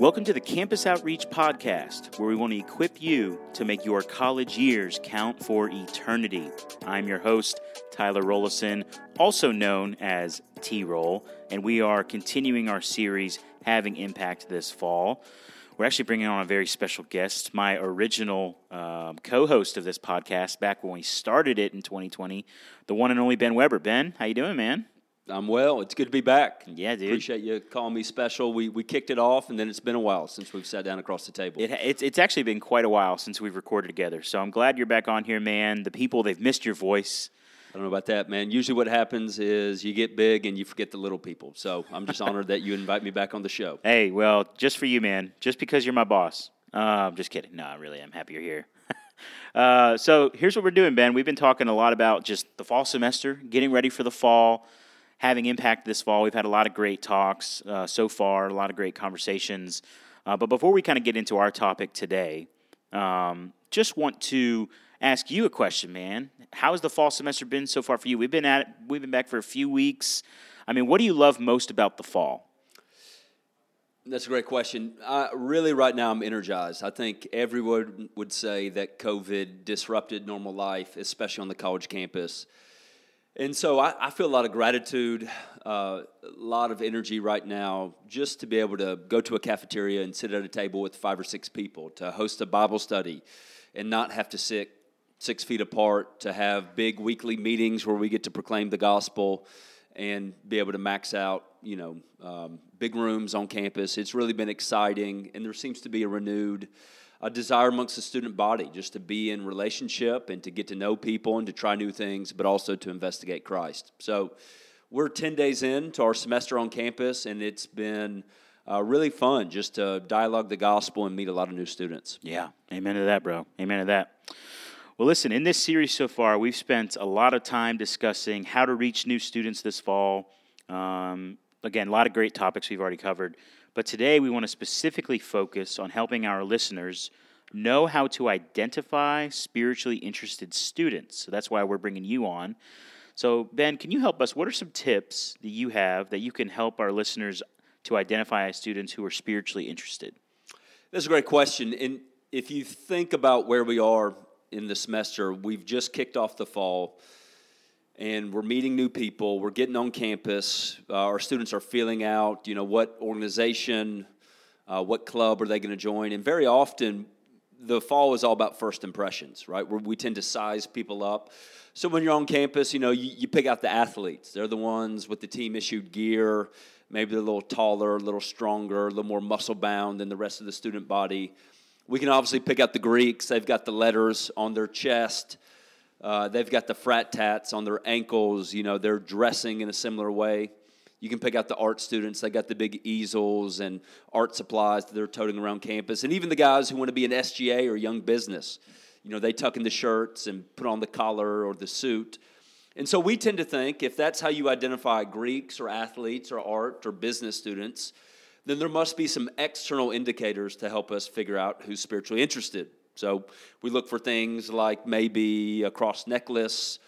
Welcome to the Campus Outreach Podcast, where we want to equip you to make your college years count for eternity. I'm your host, Tyler Rollison, also known as T Roll, and we are continuing our series, Having Impact, this fall. We're actually bringing on a very special guest, my original um, co host of this podcast back when we started it in 2020, the one and only Ben Weber. Ben, how you doing, man? I'm well. It's good to be back. Yeah, dude. Appreciate you calling me special. We, we kicked it off, and then it's been a while since we've sat down across the table. It, it's, it's actually been quite a while since we've recorded together. So I'm glad you're back on here, man. The people, they've missed your voice. I don't know about that, man. Usually, what happens is you get big and you forget the little people. So I'm just honored that you invite me back on the show. Hey, well, just for you, man. Just because you're my boss. Uh, I'm just kidding. No, I really, I'm happy you're here. uh, so here's what we're doing, Ben. We've been talking a lot about just the fall semester, getting ready for the fall, having impact this fall. We've had a lot of great talks uh, so far, a lot of great conversations. Uh, but before we kind of get into our topic today, um, just want to ask you a question, man. How has the fall semester been so far for you? We've been at it, we've been back for a few weeks. I mean, what do you love most about the fall? That's a great question. Really, right now, I'm energized. I think everyone would say that COVID disrupted normal life, especially on the college campus. And so I, I feel a lot of gratitude, uh, a lot of energy right now just to be able to go to a cafeteria and sit at a table with five or six people, to host a Bible study and not have to sit six feet apart, to have big weekly meetings where we get to proclaim the gospel and be able to max out, you know, um, big rooms on campus. It's really been exciting, and there seems to be a renewed a desire amongst the student body just to be in relationship and to get to know people and to try new things, but also to investigate Christ. So we're 10 days into our semester on campus, and it's been uh, really fun just to dialogue the gospel and meet a lot of new students. Yeah, amen to that, bro. Amen to that. Well, listen, in this series so far, we've spent a lot of time discussing how to reach new students this fall. Um, again, a lot of great topics we've already covered. But today we want to specifically focus on helping our listeners know how to identify spiritually interested students. So that's why we're bringing you on. So, Ben, can you help us? What are some tips that you have that you can help our listeners to identify students who are spiritually interested? That's a great question. And if you think about where we are in the semester, we've just kicked off the fall and we're meeting new people. We're getting on campus. Uh, our students are feeling out, you know, what organization, uh, what club are they going to join? And very often, the fall is all about first impressions, right? We tend to size people up. So when you're on campus, you know, you, you pick out the athletes. They're the ones with the team issued gear. Maybe they're a little taller, a little stronger, a little more muscle bound than the rest of the student body. We can obviously pick out the Greeks. They've got the letters on their chest. Uh, they've got the frat tats on their ankles. You know, they're dressing in a similar way. You can pick out the art students. They got the big easels and art supplies that they're toting around campus. And even the guys who want to be an SGA or young business. You know, they tuck in the shirts and put on the collar or the suit. And so we tend to think if that's how you identify Greeks or athletes or art or business students, then there must be some external indicators to help us figure out who's spiritually interested. So we look for things like maybe a cross necklace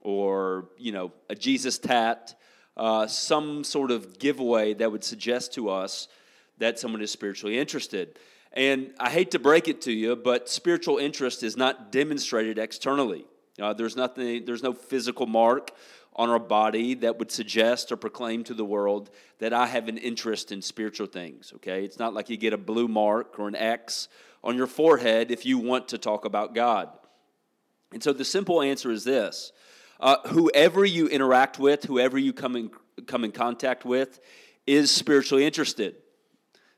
or, you know, a Jesus tat, uh, some sort of giveaway that would suggest to us that someone is spiritually interested. And I hate to break it to you, but spiritual interest is not demonstrated externally. Uh, there's nothing. There's no physical mark on our body that would suggest or proclaim to the world that I have an interest in spiritual things. Okay, it's not like you get a blue mark or an X on your forehead if you want to talk about God. And so the simple answer is this uh, whoever you interact with, whoever you come in, come in contact with, is spiritually interested.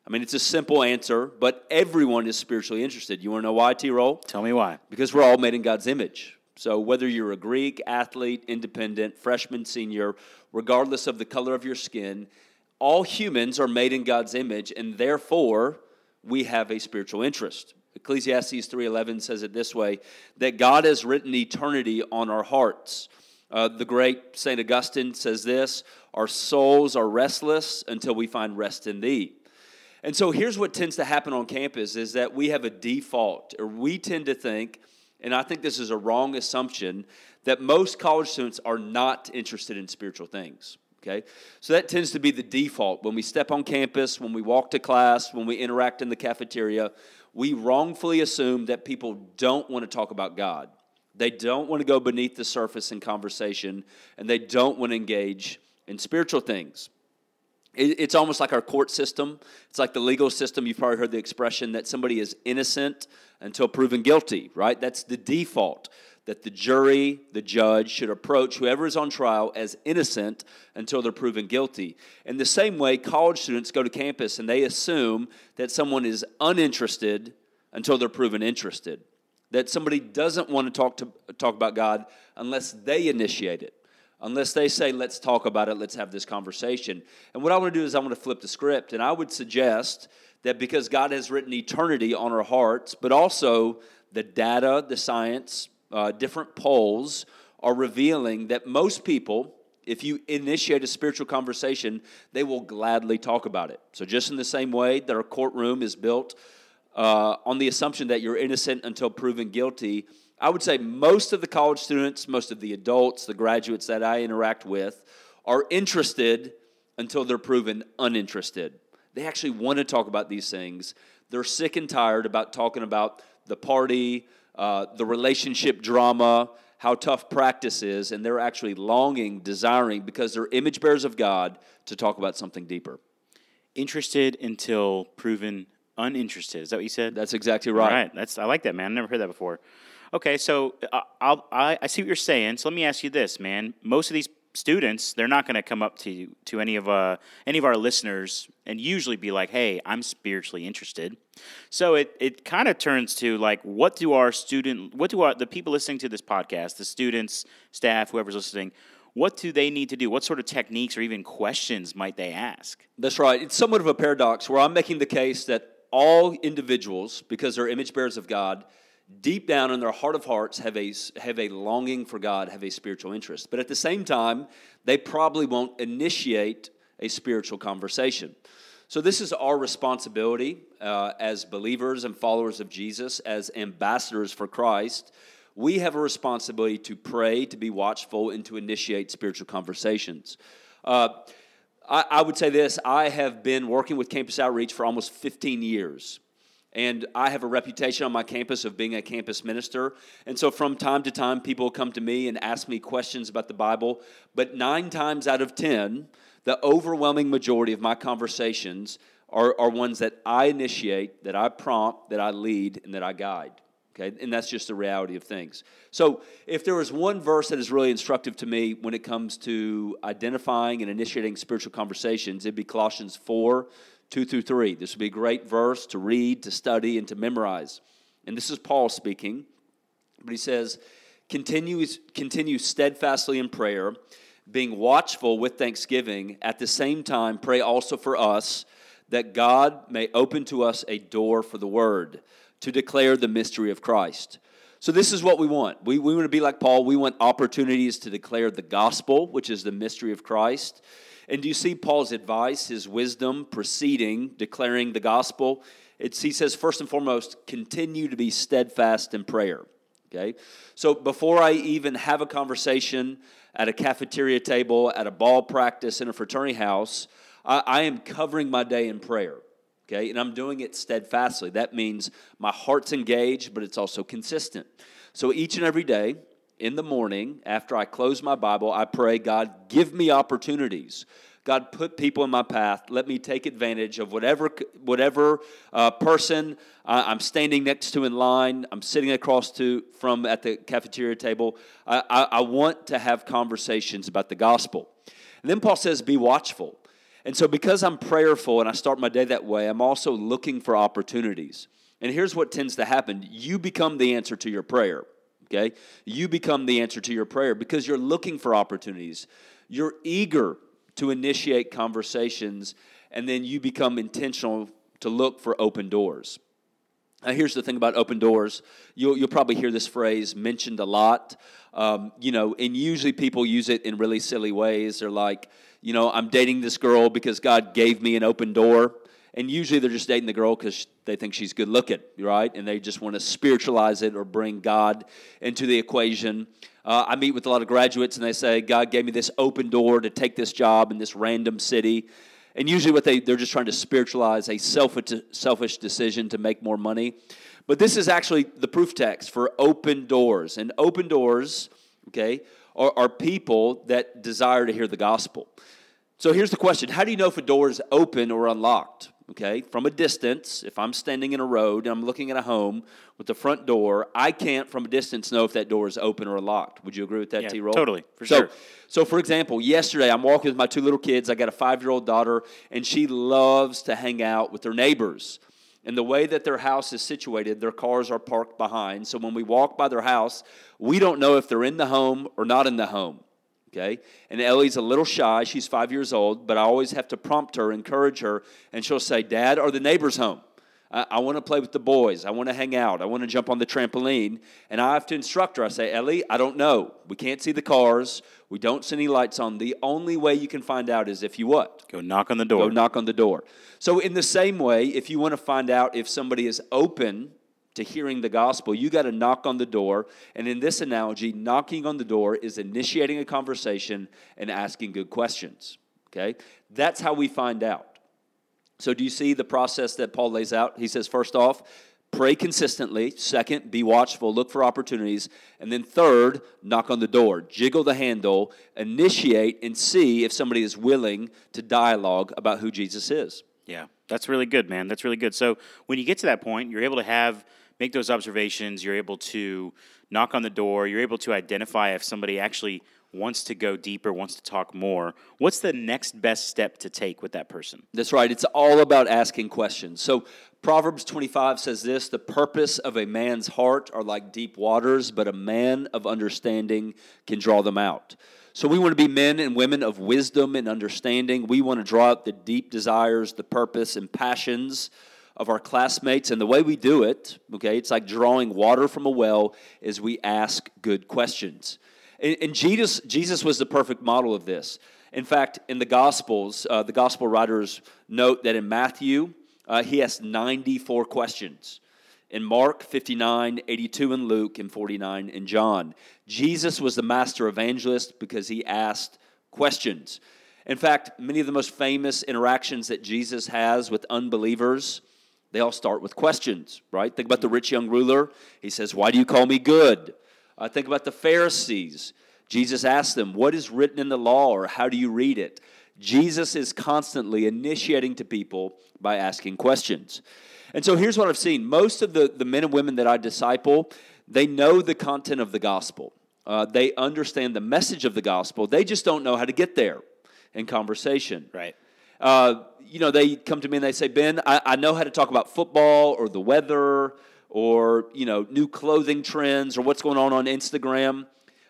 I mean, it's a simple answer, but everyone is spiritually interested. You want to know why, T Roll? Tell me why. Because we're all made in God's image. So, whether you're a Greek, athlete, independent, freshman, senior, regardless of the color of your skin, all humans are made in God's image, and therefore, we have a spiritual interest. Ecclesiastes 3:11 says it this way that God has written eternity on our hearts. Uh, the great St. Augustine says this Our souls are restless until we find rest in thee. And so here's what tends to happen on campus is that we have a default, or we tend to think, and I think this is a wrong assumption, that most college students are not interested in spiritual things. Okay? So that tends to be the default. When we step on campus, when we walk to class, when we interact in the cafeteria, we wrongfully assume that people don't want to talk about God. They don't want to go beneath the surface in conversation, and they don't want to engage in spiritual things. It's almost like our court system. It's like the legal system. You've probably heard the expression that somebody is innocent until proven guilty, right? That's the default that the jury, the judge, should approach whoever is on trial as innocent until they're proven guilty. In the same way, college students go to campus and they assume that someone is uninterested until they're proven interested. That somebody doesn't want to talk, to, talk about God unless they initiate it unless they say, let's talk about it, let's have this conversation. And what I want to do is I want to flip the script, and I would suggest that because God has written eternity on our hearts, but also the data, the science, uh, different polls are revealing that most people, if you initiate a spiritual conversation, they will gladly talk about it. So, just in the same way that our courtroom is built uh, on the assumption that you're innocent until proven guilty, I would say most of the college students, most of the adults, the graduates that I interact with are interested until they're proven uninterested. They actually want to talk about these things. They're sick and tired about talking about the party, uh, the relationship drama, how tough practice is, and they're actually longing, desiring, because they're image bearers of God, to talk about something deeper. Interested until proven uninterested. Is that what you said? That's exactly right. All right. That's I like that, man. I never heard that before. Okay, so uh, I'll, I, I see what you're saying. So let me ask you this, man. Most of these students, they're not going to come up to to any of uh, any of our listeners and usually be like, "Hey, I'm spiritually interested." So it it kind of turns to like, what do our student, what do our the people listening to this podcast, the students, staff, whoever's listening, what do they need to do? What sort of techniques or even questions might they ask? That's right. It's somewhat of a paradox where I'm making the case that all individuals, because they're image bearers of God, deep down in their heart of hearts have a, have a longing for God, have a spiritual interest. But at the same time, they probably won't initiate a spiritual conversation. So, this is our responsibility uh, as believers and followers of Jesus, as ambassadors for Christ. We have a responsibility to pray, to be watchful, and to initiate spiritual conversations. Uh, I, I would say this I have been working with Campus Outreach for almost 15 years. And I have a reputation on my campus of being a campus minister. And so from time to time, people come to me and ask me questions about the Bible. But nine times out of 10, the overwhelming majority of my conversations are, are ones that I initiate, that I prompt, that I lead, and that I guide. Okay? And that's just the reality of things. So if there was one verse that is really instructive to me when it comes to identifying and initiating spiritual conversations, it'd be Colossians 4 2 through 3. This would be a great verse to read, to study, and to memorize. And this is Paul speaking, but he says, continue, continue steadfastly in prayer, being watchful with thanksgiving. At the same time, pray also for us that God may open to us a door for the word to declare the mystery of Christ. So, this is what we want. We, we want to be like Paul. We want opportunities to declare the gospel, which is the mystery of Christ. And do you see Paul's advice, his wisdom preceding declaring the gospel? It's, he says, first and foremost, continue to be steadfast in prayer. Okay? So before I even have a conversation at a cafeteria table, at a ball practice, in a fraternity house, I, I am covering my day in prayer. Okay? And I'm doing it steadfastly. That means my heart's engaged, but it's also consistent. So each and every day, in the morning, after I close my Bible, I pray, God, give me opportunities. God, put people in my path. Let me take advantage of whatever, whatever uh, person uh, I'm standing next to in line, I'm sitting across to from at the cafeteria table. I, I, I want to have conversations about the gospel. And then Paul says, be watchful. And so, because I'm prayerful and I start my day that way, I'm also looking for opportunities. And here's what tends to happen you become the answer to your prayer okay? You become the answer to your prayer because you're looking for opportunities. You're eager to initiate conversations, and then you become intentional to look for open doors. Now, here's the thing about open doors. You'll, you'll probably hear this phrase mentioned a lot. Um, you know, and usually people use it in really silly ways. They're like, you know, I'm dating this girl because God gave me an open door. And usually they're just dating the girl because they think she's good looking, right? And they just want to spiritualize it or bring God into the equation. Uh, I meet with a lot of graduates, and they say, God gave me this open door to take this job in this random city. And usually, what they, they're just trying to spiritualize a selfish, selfish decision to make more money. But this is actually the proof text for open doors. And open doors, okay, are, are people that desire to hear the gospel. So here's the question How do you know if a door is open or unlocked? Okay, from a distance, if I'm standing in a road and I'm looking at a home with the front door, I can't from a distance know if that door is open or locked. Would you agree with that, yeah, T. Roll? Totally, for so, sure. So, for example, yesterday I'm walking with my two little kids. I got a five year old daughter, and she loves to hang out with her neighbors. And the way that their house is situated, their cars are parked behind. So when we walk by their house, we don't know if they're in the home or not in the home okay? And Ellie's a little shy. She's five years old, but I always have to prompt her, encourage her, and she'll say, Dad, are the neighbors home? I, I want to play with the boys. I want to hang out. I want to jump on the trampoline. And I have to instruct her. I say, Ellie, I don't know. We can't see the cars. We don't see any lights on. The only way you can find out is if you what? Go knock on the door. Go knock on the door. So, in the same way, if you want to find out if somebody is open to hearing the gospel, you got to knock on the door. And in this analogy, knocking on the door is initiating a conversation and asking good questions. Okay? That's how we find out. So, do you see the process that Paul lays out? He says, first off, pray consistently. Second, be watchful, look for opportunities. And then third, knock on the door, jiggle the handle, initiate, and see if somebody is willing to dialogue about who Jesus is. Yeah, that's really good, man. That's really good. So, when you get to that point, you're able to have make those observations. You're able to knock on the door. You're able to identify if somebody actually wants to go deeper, wants to talk more. What's the next best step to take with that person? That's right. It's all about asking questions. So Proverbs 25 says this The purpose of a man's heart are like deep waters, but a man of understanding can draw them out. So we want to be men and women of wisdom and understanding. We want to draw out the deep desires, the purpose, and passions of our classmates. And the way we do it, okay, it's like drawing water from a well, is we ask good questions. And, and Jesus, Jesus was the perfect model of this. In fact, in the Gospels, uh, the Gospel writers note that in Matthew, uh, he asked 94 questions. In Mark, 59, 82 in Luke, and 49 in John. Jesus was the master evangelist because he asked questions. In fact, many of the most famous interactions that Jesus has with unbelievers they all start with questions, right? Think about the rich young ruler. He says, Why do you call me good? Uh, think about the Pharisees. Jesus asked them, What is written in the law, or how do you read it? Jesus is constantly initiating to people by asking questions. And so here's what I've seen most of the, the men and women that I disciple, they know the content of the gospel. Uh, they understand the message of the gospel. They just don't know how to get there in conversation. Right. Uh, you know, they come to me and they say, Ben, I, I know how to talk about football or the weather or, you know, new clothing trends or what's going on on Instagram.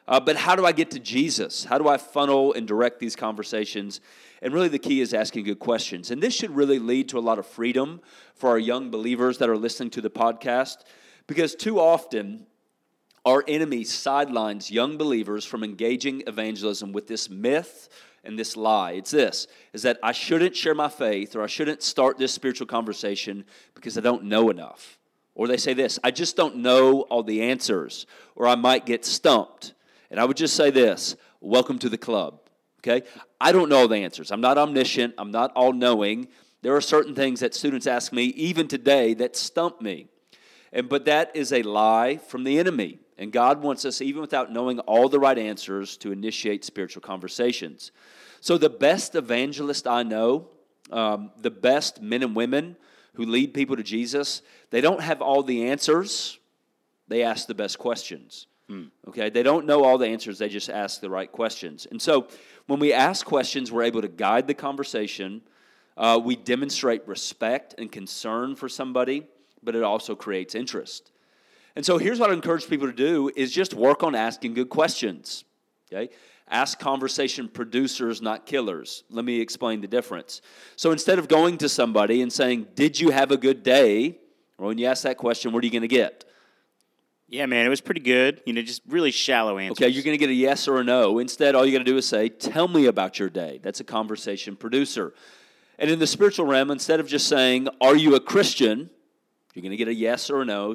Uh, but how do I get to Jesus? How do I funnel and direct these conversations? And really, the key is asking good questions. And this should really lead to a lot of freedom for our young believers that are listening to the podcast, because too often our enemy sidelines young believers from engaging evangelism with this myth and this lie. It's this is that I shouldn't share my faith or I shouldn't start this spiritual conversation because I don't know enough. Or they say this, I just don't know all the answers or I might get stumped. And I would just say this, welcome to the club. Okay? I don't know all the answers. I'm not omniscient, I'm not all knowing. There are certain things that students ask me even today that stump me. And but that is a lie from the enemy. And God wants us, even without knowing all the right answers, to initiate spiritual conversations. So, the best evangelist I know, um, the best men and women who lead people to Jesus, they don't have all the answers, they ask the best questions. Hmm. Okay, they don't know all the answers, they just ask the right questions. And so, when we ask questions, we're able to guide the conversation. Uh, we demonstrate respect and concern for somebody, but it also creates interest. And so here's what I encourage people to do is just work on asking good questions. Okay? Ask conversation producers, not killers. Let me explain the difference. So instead of going to somebody and saying, Did you have a good day? Or when you ask that question, what are you going to get? Yeah, man, it was pretty good. You know, just really shallow answers. Okay, you're going to get a yes or a no. Instead, all you got to do is say, Tell me about your day. That's a conversation producer. And in the spiritual realm, instead of just saying, Are you a Christian? You're going to get a yes or a no.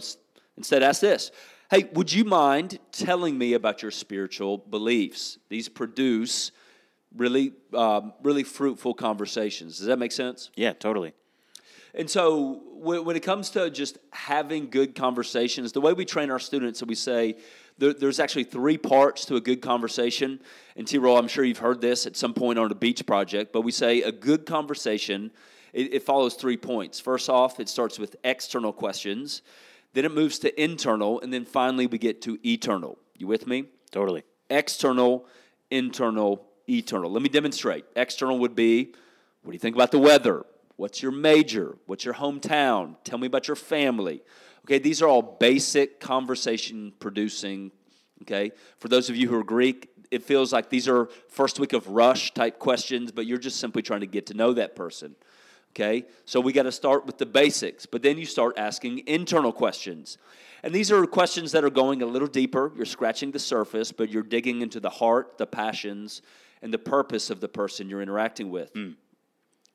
Instead, ask this Hey, would you mind telling me about your spiritual beliefs? These produce really, um, really fruitful conversations. Does that make sense? Yeah, totally. And so when it comes to just having good conversations, the way we train our students, so we say there, there's actually three parts to a good conversation. And T Roll, I'm sure you've heard this at some point on the beach project, but we say a good conversation, it, it follows three points. First off, it starts with external questions, then it moves to internal, and then finally we get to eternal. You with me? Totally. External, internal, eternal. Let me demonstrate. External would be what do you think about the weather? What's your major? What's your hometown? Tell me about your family. Okay, these are all basic conversation producing. Okay, for those of you who are Greek, it feels like these are first week of rush type questions, but you're just simply trying to get to know that person. Okay, so we got to start with the basics, but then you start asking internal questions. And these are questions that are going a little deeper. You're scratching the surface, but you're digging into the heart, the passions, and the purpose of the person you're interacting with. Mm.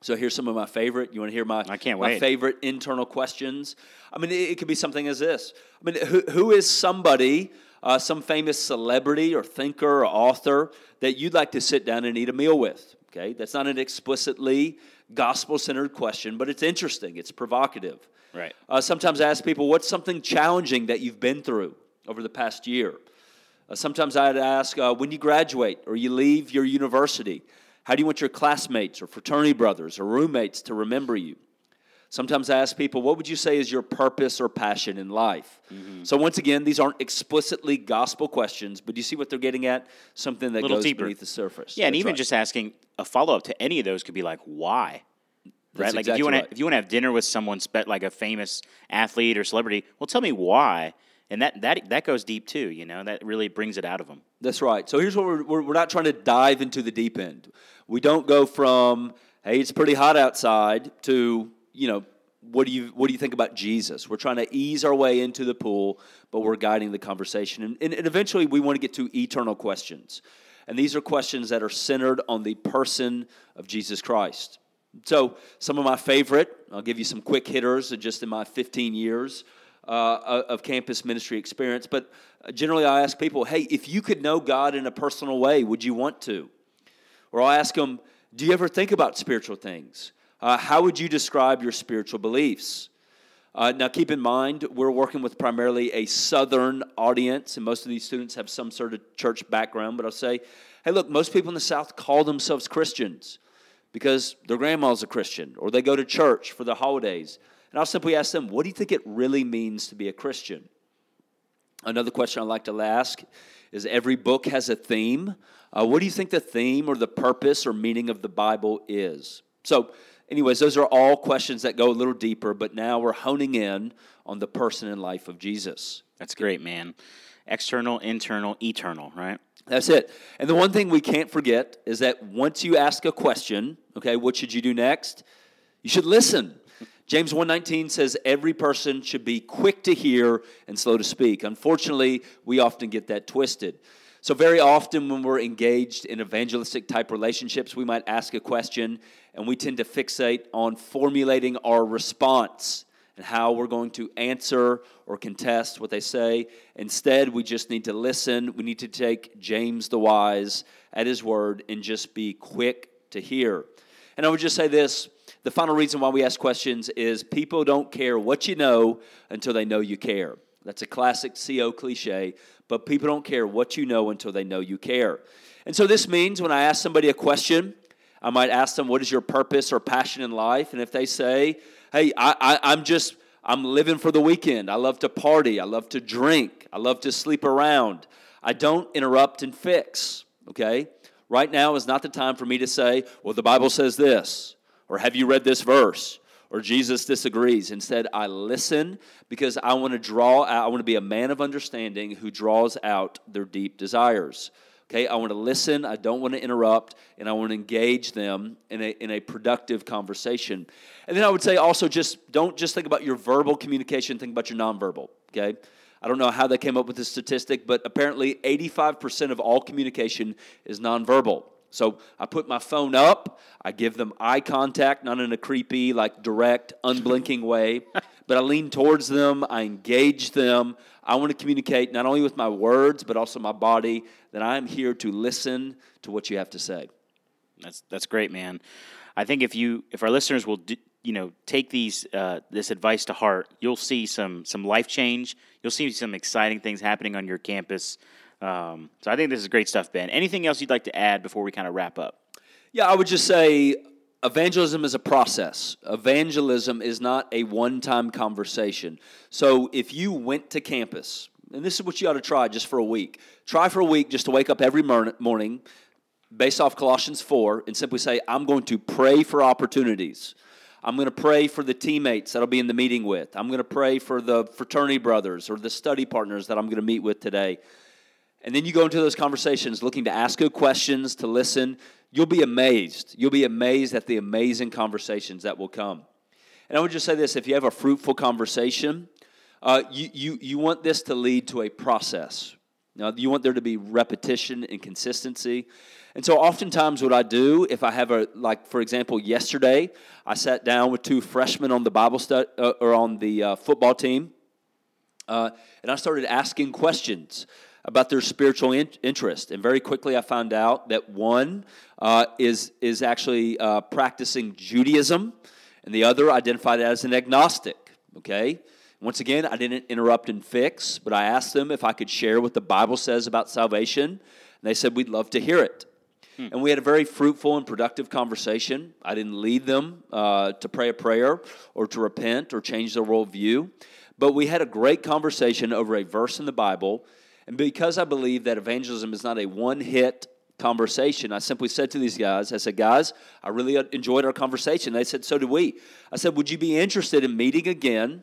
So here's some of my favorite. You want to hear my I can't my wait. favorite internal questions? I mean, it, it could be something as this. I mean, who, who is somebody, uh, some famous celebrity or thinker or author that you'd like to sit down and eat a meal with? Okay, that's not an explicitly gospel-centered question, but it's interesting. It's provocative. Right. Uh, sometimes I ask people, what's something challenging that you've been through over the past year? Uh, sometimes I'd ask, uh, when you graduate or you leave your university, how do you want your classmates or fraternity brothers or roommates to remember you? Sometimes I ask people, what would you say is your purpose or passion in life? Mm-hmm. So, once again, these aren't explicitly gospel questions, but do you see what they're getting at? Something that goes deeper. beneath the surface. Yeah, That's and even right. just asking a follow up to any of those could be like, why? That's right? Like exactly if you want right. to if you want to have dinner with someone like a famous athlete or celebrity, well, tell me why. And that that that goes deep too. You know, that really brings it out of them. That's right. So here's what we're, we're, we're not trying to dive into the deep end. We don't go from, hey, it's pretty hot outside to, you know, what do you what do you think about Jesus? We're trying to ease our way into the pool, but we're guiding the conversation. And, and, and eventually we want to get to eternal questions. And these are questions that are centered on the person of Jesus Christ. So some of my favorite, I'll give you some quick hitters just in my 15 years uh, of campus ministry experience. But generally, I ask people, hey, if you could know God in a personal way, would you want to? Or I'll ask them, do you ever think about spiritual things? Uh, how would you describe your spiritual beliefs? Uh, now, keep in mind, we're working with primarily a Southern audience, and most of these students have some sort of church background. But I'll say, hey, look, most people in the South call themselves Christians because their grandma's a Christian, or they go to church for the holidays. And I'll simply ask them, what do you think it really means to be a Christian? Another question I like to ask is every book has a theme. Uh, what do you think the theme or the purpose or meaning of the Bible is? So, anyways, those are all questions that go a little deeper, but now we're honing in on the person and life of Jesus. That's great, man. External, internal, eternal, right? That's it. And the one thing we can't forget is that once you ask a question, okay, what should you do next? You should listen. James 1:19 says every person should be quick to hear and slow to speak. Unfortunately, we often get that twisted. So very often when we're engaged in evangelistic type relationships, we might ask a question and we tend to fixate on formulating our response and how we're going to answer or contest what they say. Instead, we just need to listen. We need to take James the wise at his word and just be quick to hear. And I would just say this the final reason why we ask questions is people don't care what you know until they know you care. That's a classic CO cliche, but people don't care what you know until they know you care. And so this means when I ask somebody a question, I might ask them, What is your purpose or passion in life? And if they say, Hey, I, I, I'm just, I'm living for the weekend. I love to party. I love to drink. I love to sleep around. I don't interrupt and fix, okay? Right now is not the time for me to say, Well, the Bible says this or have you read this verse? Or Jesus disagrees. Instead, I listen because I want to draw out, I want to be a man of understanding who draws out their deep desires. Okay, I want to listen, I don't want to interrupt, and I want to engage them in a, in a productive conversation. And then I would say also just don't just think about your verbal communication, think about your nonverbal. Okay? I don't know how they came up with this statistic, but apparently 85% of all communication is nonverbal. So I put my phone up. I give them eye contact, not in a creepy, like direct, unblinking way, but I lean towards them. I engage them. I want to communicate not only with my words, but also my body that I am here to listen to what you have to say. That's that's great, man. I think if you if our listeners will do, you know take these uh, this advice to heart, you'll see some some life change. You'll see some exciting things happening on your campus. Um, so I think this is great stuff, Ben. Anything else you'd like to add before we kind of wrap up? Yeah, I would just say evangelism is a process. Evangelism is not a one time conversation. So if you went to campus, and this is what you ought to try just for a week, try for a week just to wake up every morning based off Colossians 4 and simply say, I'm going to pray for opportunities. I'm going to pray for the teammates that I'll be in the meeting with. I'm going to pray for the fraternity brothers or the study partners that I'm going to meet with today. And then you go into those conversations looking to ask good questions, to listen. You'll be amazed. You'll be amazed at the amazing conversations that will come. And I would just say this if you have a fruitful conversation, uh, you, you, you want this to lead to a process. Now, you want there to be repetition and consistency. And so, oftentimes, what I do, if I have a, like, for example, yesterday, I sat down with two freshmen on the Bible study uh, or on the uh, football team, uh, and I started asking questions about their spiritual in- interest. And very quickly, I found out that one uh, is, is actually uh, practicing Judaism, and the other identified as an agnostic. Okay? Once again, I didn't interrupt and fix, but I asked them if I could share what the Bible says about salvation, and they said we'd love to hear it. Hmm. And we had a very fruitful and productive conversation. I didn't lead them uh, to pray a prayer or to repent or change their worldview, but we had a great conversation over a verse in the Bible. And because I believe that evangelism is not a one hit conversation, I simply said to these guys, I said, guys, I really enjoyed our conversation. They said, so did we. I said, would you be interested in meeting again?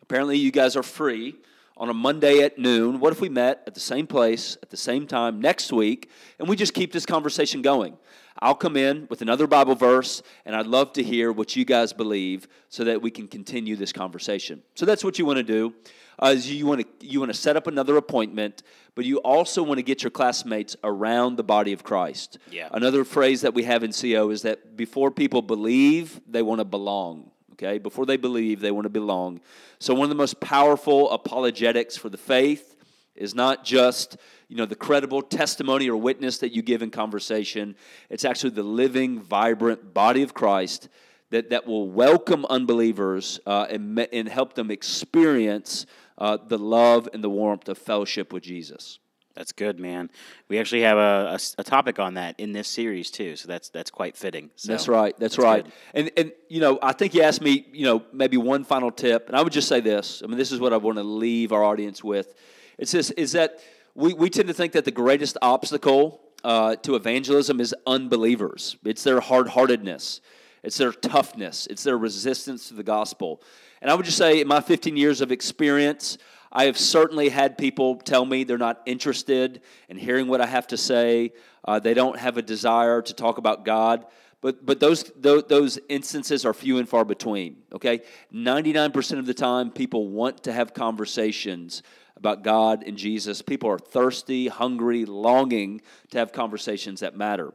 Apparently, you guys are free on a Monday at noon. What if we met at the same place at the same time next week and we just keep this conversation going? I'll come in with another Bible verse and I'd love to hear what you guys believe so that we can continue this conversation. So that's what you want to do. Uh, is you want to you want to set up another appointment, but you also want to get your classmates around the body of Christ. Yeah. Another phrase that we have in CO is that before people believe, they want to belong okay? Before they believe, they want to belong. So, one of the most powerful apologetics for the faith is not just you know the credible testimony or witness that you give in conversation it's actually the living vibrant body of christ that, that will welcome unbelievers uh, and, and help them experience uh, the love and the warmth of fellowship with jesus that's good, man. We actually have a, a, a, topic on that in this series too, so that's that's quite fitting. So that's right. That's, that's right. Good. And and you know, I think you asked me, you know, maybe one final tip, and I would just say this. I mean, this is what I want to leave our audience with. It's this: is that we we tend to think that the greatest obstacle uh, to evangelism is unbelievers. It's their hard heartedness. It's their toughness. It's their resistance to the gospel. And I would just say, in my 15 years of experience, I have certainly had people tell me they're not interested in hearing what I have to say. Uh, they don't have a desire to talk about God. But, but those, those, those instances are few and far between, okay? 99% of the time, people want to have conversations about God and Jesus. People are thirsty, hungry, longing to have conversations that matter.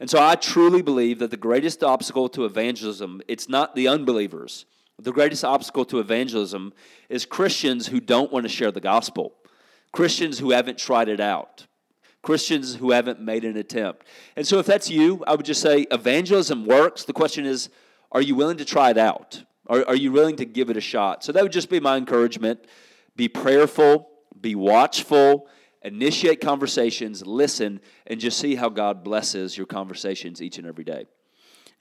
And so I truly believe that the greatest obstacle to evangelism, it's not the unbelievers. The greatest obstacle to evangelism is Christians who don't want to share the gospel, Christians who haven't tried it out, Christians who haven't made an attempt. And so, if that's you, I would just say evangelism works. The question is, are you willing to try it out? Are, are you willing to give it a shot? So, that would just be my encouragement. Be prayerful, be watchful, initiate conversations, listen, and just see how God blesses your conversations each and every day.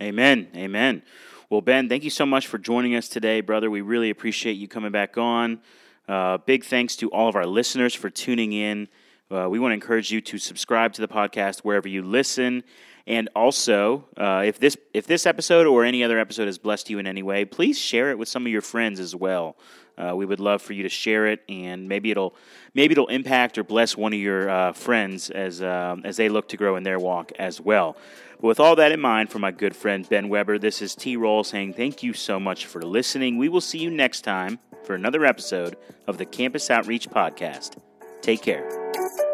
Amen. Amen. Well, Ben, thank you so much for joining us today, brother. We really appreciate you coming back on. Uh, big thanks to all of our listeners for tuning in. Uh, we want to encourage you to subscribe to the podcast wherever you listen. And also, uh, if this if this episode or any other episode has blessed you in any way, please share it with some of your friends as well. Uh, we would love for you to share it, and maybe it'll maybe it'll impact or bless one of your uh, friends as um, as they look to grow in their walk as well. But with all that in mind, for my good friend Ben Weber, this is T Roll saying thank you so much for listening. We will see you next time for another episode of the Campus Outreach Podcast. Take care.